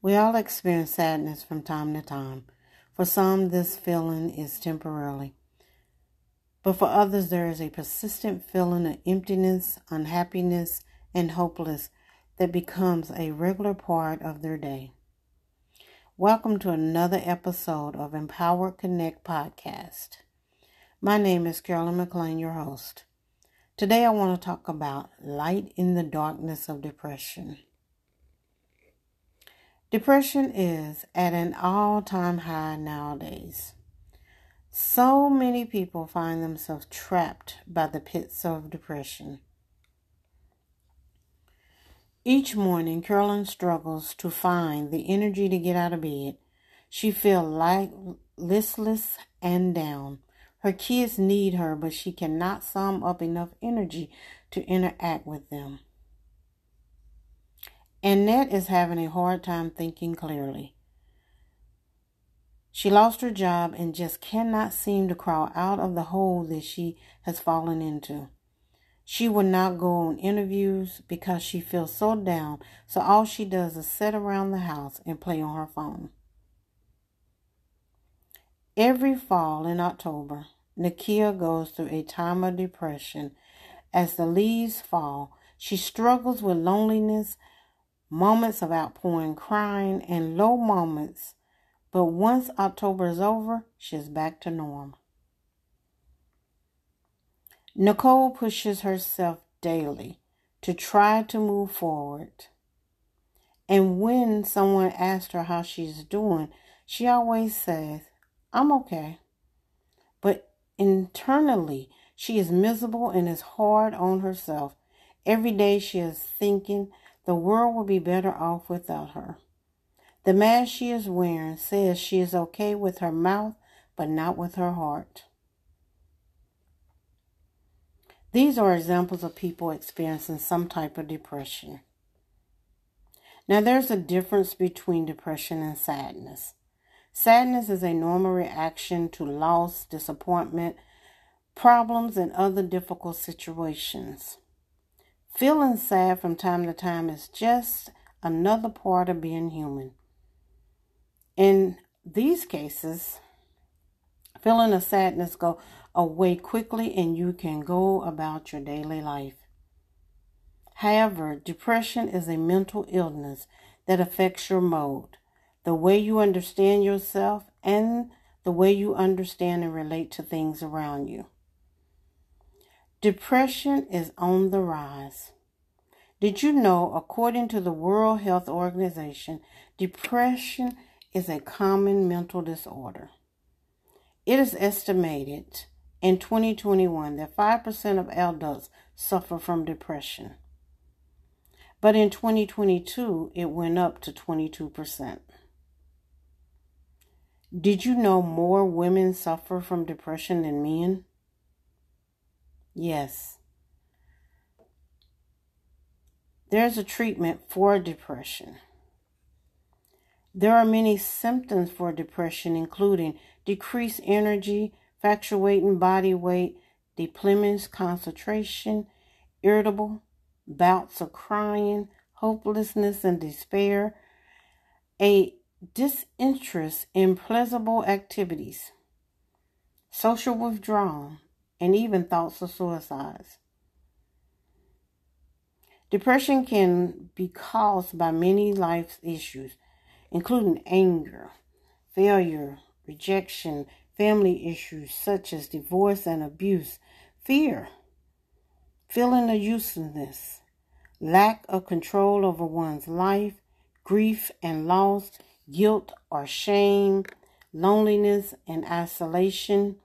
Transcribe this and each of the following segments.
We all experience sadness from time to time. For some, this feeling is temporarily. But for others, there is a persistent feeling of emptiness, unhappiness, and hopeless that becomes a regular part of their day. Welcome to another episode of Empowered Connect podcast. My name is Carolyn McLean, your host. Today, I want to talk about light in the darkness of depression. Depression is at an all time high nowadays. So many people find themselves trapped by the pits of depression. Each morning, Carolyn struggles to find the energy to get out of bed. She feels light, listless and down. Her kids need her, but she cannot sum up enough energy to interact with them. Annette is having a hard time thinking clearly. She lost her job and just cannot seem to crawl out of the hole that she has fallen into. She will not go on interviews because she feels so down, so all she does is sit around the house and play on her phone. Every fall in October, Nakia goes through a time of depression. As the leaves fall, she struggles with loneliness moments of outpouring crying, and low moments. But once October is over, she's back to norm. Nicole pushes herself daily to try to move forward. And when someone asks her how she's doing, she always says, I'm okay. But internally, she is miserable and is hard on herself. Every day she is thinking the world will be better off without her. The mask she is wearing says she is okay with her mouth, but not with her heart. These are examples of people experiencing some type of depression. Now, there's a difference between depression and sadness. Sadness is a normal reaction to loss, disappointment, problems, and other difficult situations. Feeling sad from time to time is just another part of being human. In these cases, feeling of sadness go away quickly and you can go about your daily life. However, depression is a mental illness that affects your mode, the way you understand yourself, and the way you understand and relate to things around you. Depression is on the rise. Did you know, according to the World Health Organization, depression is a common mental disorder? It is estimated in 2021 that 5% of adults suffer from depression. But in 2022, it went up to 22%. Did you know more women suffer from depression than men? Yes. There's a treatment for depression. There are many symptoms for depression, including decreased energy, fluctuating body weight, diminished concentration, irritable, bouts of crying, hopelessness and despair, a disinterest in pleasurable activities, social withdrawal, and even thoughts of suicides. Depression can be caused by many life issues, including anger, failure, rejection, family issues such as divorce and abuse, fear, feeling of uselessness, lack of control over one's life, grief and loss, guilt or shame, loneliness and isolation,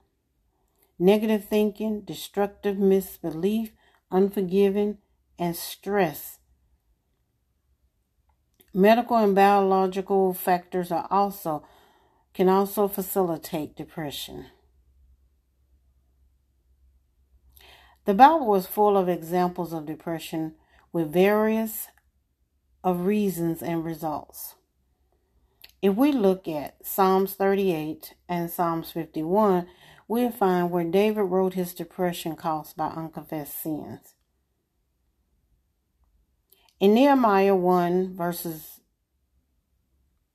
negative thinking, destructive misbelief, unforgiving, and stress. Medical and biological factors are also can also facilitate depression. The Bible is full of examples of depression with various of reasons and results. If we look at Psalms 38 and Psalms 51, we'll find where David wrote his depression caused by unconfessed sins. In Nehemiah 1, verses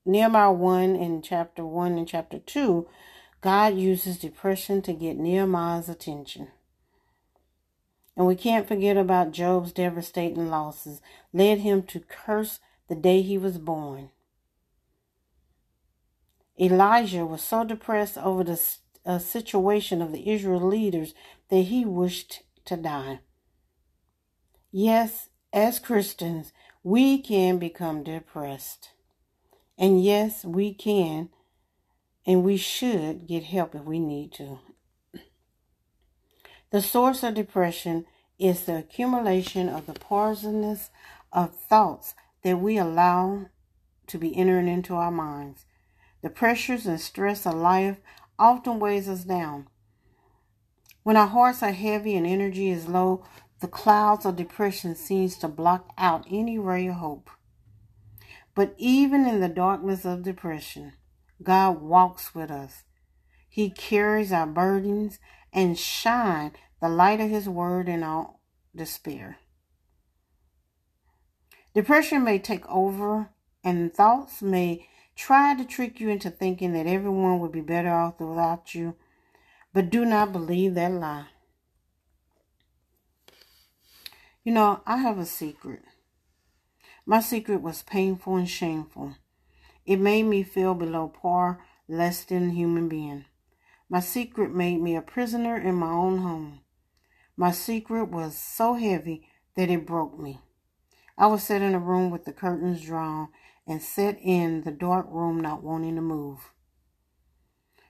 Nehemiah 1 in chapter 1 and chapter 2, God uses depression to get Nehemiah's attention. And we can't forget about Job's devastating losses, led him to curse the day he was born. Elijah was so depressed over the uh, situation of the Israel leaders that he wished to die. Yes, as Christians, we can become depressed. And yes, we can and we should get help if we need to. The source of depression is the accumulation of the poisonous of thoughts that we allow to be entering into our minds. The pressures and stress of life often weighs us down. When our hearts are heavy and energy is low, the clouds of depression seems to block out any ray of hope. But even in the darkness of depression, God walks with us. He carries our burdens and shine the light of his word in our despair. Depression may take over and thoughts may try to trick you into thinking that everyone would be better off without you, but do not believe that lie. You know, I have a secret. My secret was painful and shameful. It made me feel below par, less than human being. My secret made me a prisoner in my own home. My secret was so heavy that it broke me. I was set in a room with the curtains drawn and set in the dark room not wanting to move.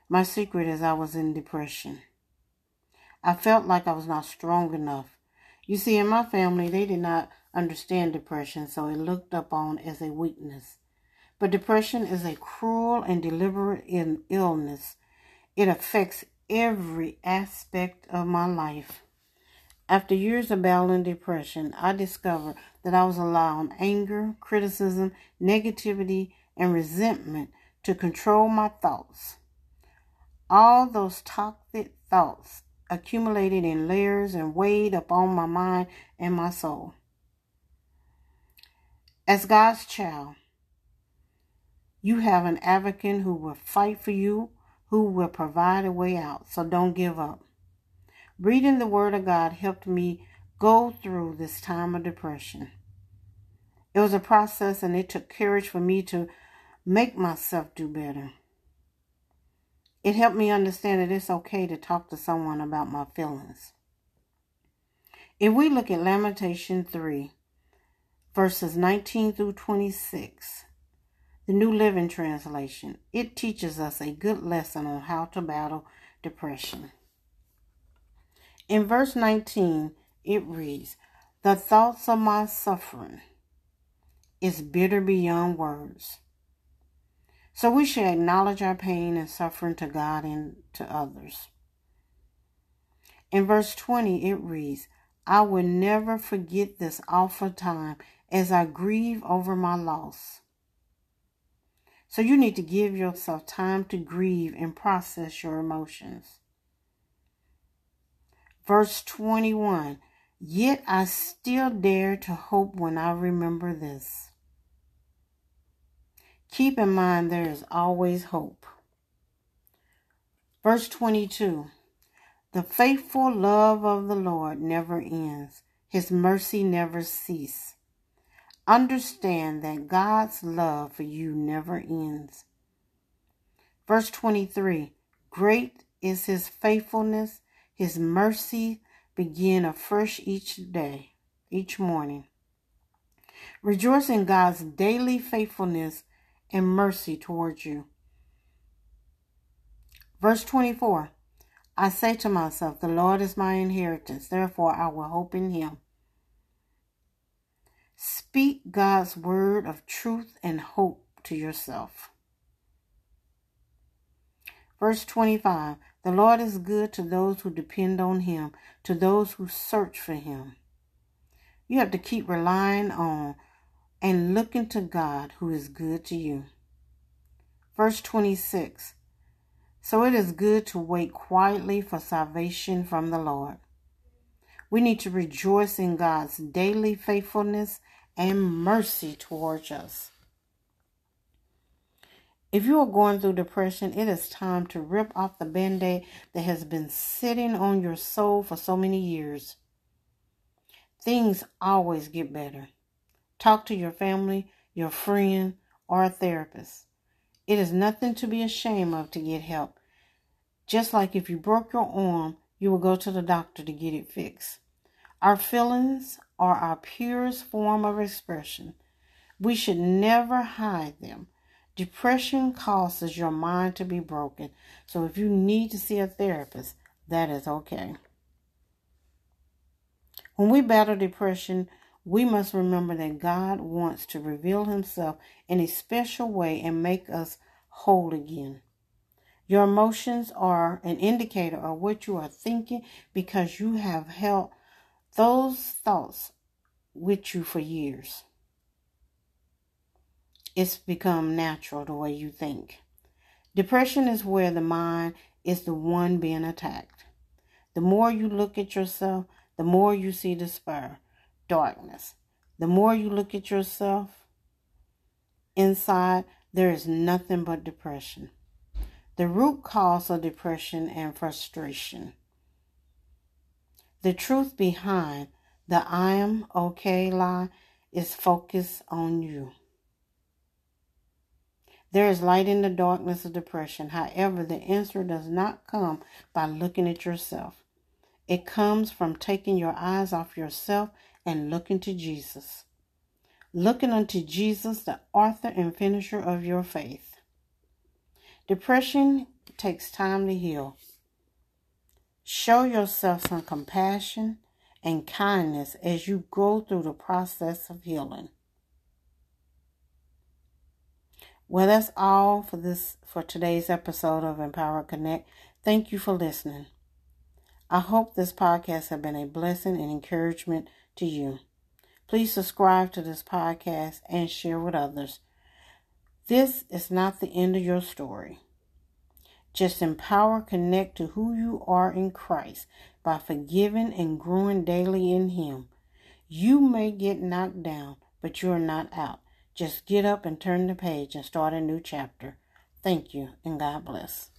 My secret is I was in depression. I felt like I was not strong enough. You see, in my family, they did not understand depression, so it looked upon as a weakness. But depression is a cruel and deliberate illness. It affects every aspect of my life. After years of battling depression, I discovered that I was allowing anger, criticism, negativity, and resentment to control my thoughts. All those toxic thoughts accumulated in layers and weighed upon my mind and my soul. As God's child, you have an advocate who will fight for you, who will provide a way out, so don't give up. Reading the Word of God helped me go through this time of depression. It was a process and it took courage for me to make myself do better. It helped me understand that it's okay to talk to someone about my feelings. If we look at Lamentation 3, verses 19 through 26, the New Living Translation, it teaches us a good lesson on how to battle depression. In verse 19, it reads, The thoughts of my suffering is bitter beyond words. So we should acknowledge our pain and suffering to God and to others. In verse 20, it reads, I will never forget this awful time as I grieve over my loss. So you need to give yourself time to grieve and process your emotions. Verse 21 Yet I still dare to hope when I remember this. Keep in mind there is always hope. Verse 22 The faithful love of the Lord never ends, His mercy never ceases. Understand that God's love for you never ends. Verse 23 Great is His faithfulness, His mercy begin afresh each day, each morning. Rejoice in God's daily faithfulness and mercy towards you. Verse 24 I say to myself, The Lord is my inheritance, therefore I will hope in him. Speak God's word of truth and hope to yourself. Verse 25 The Lord is good to those who depend on him, to those who search for him. You have to keep relying on and looking to God who is good to you. Verse 26 So it is good to wait quietly for salvation from the Lord. We need to rejoice in God's daily faithfulness and mercy towards us. If you are going through depression, it is time to rip off the band aid that has been sitting on your soul for so many years. Things always get better. Talk to your family, your friend, or a therapist. It is nothing to be ashamed of to get help. Just like if you broke your arm, you will go to the doctor to get it fixed. Our feelings are our purest form of expression. We should never hide them. Depression causes your mind to be broken. So if you need to see a therapist, that is okay. When we battle depression, we must remember that God wants to reveal himself in a special way and make us whole again. Your emotions are an indicator of what you are thinking because you have held those thoughts with you for years. It's become natural the way you think. Depression is where the mind is the one being attacked. The more you look at yourself, the more you see despair, darkness. The more you look at yourself inside, there is nothing but depression the root cause of depression and frustration. The truth behind the I am okay lie is focused on you. There is light in the darkness of depression. However, the answer does not come by looking at yourself. It comes from taking your eyes off yourself and looking to Jesus. Looking unto Jesus, the author and finisher of your faith. Depression takes time to heal. Show yourself some compassion and kindness as you go through the process of healing. Well, that's all for this for today's episode of Empower Connect. Thank you for listening. I hope this podcast has been a blessing and encouragement to you. Please subscribe to this podcast and share with others. This is not the end of your story. Just empower, connect to who you are in Christ by forgiving and growing daily in Him. You may get knocked down, but you're not out. Just get up and turn the page and start a new chapter. Thank you, and God bless.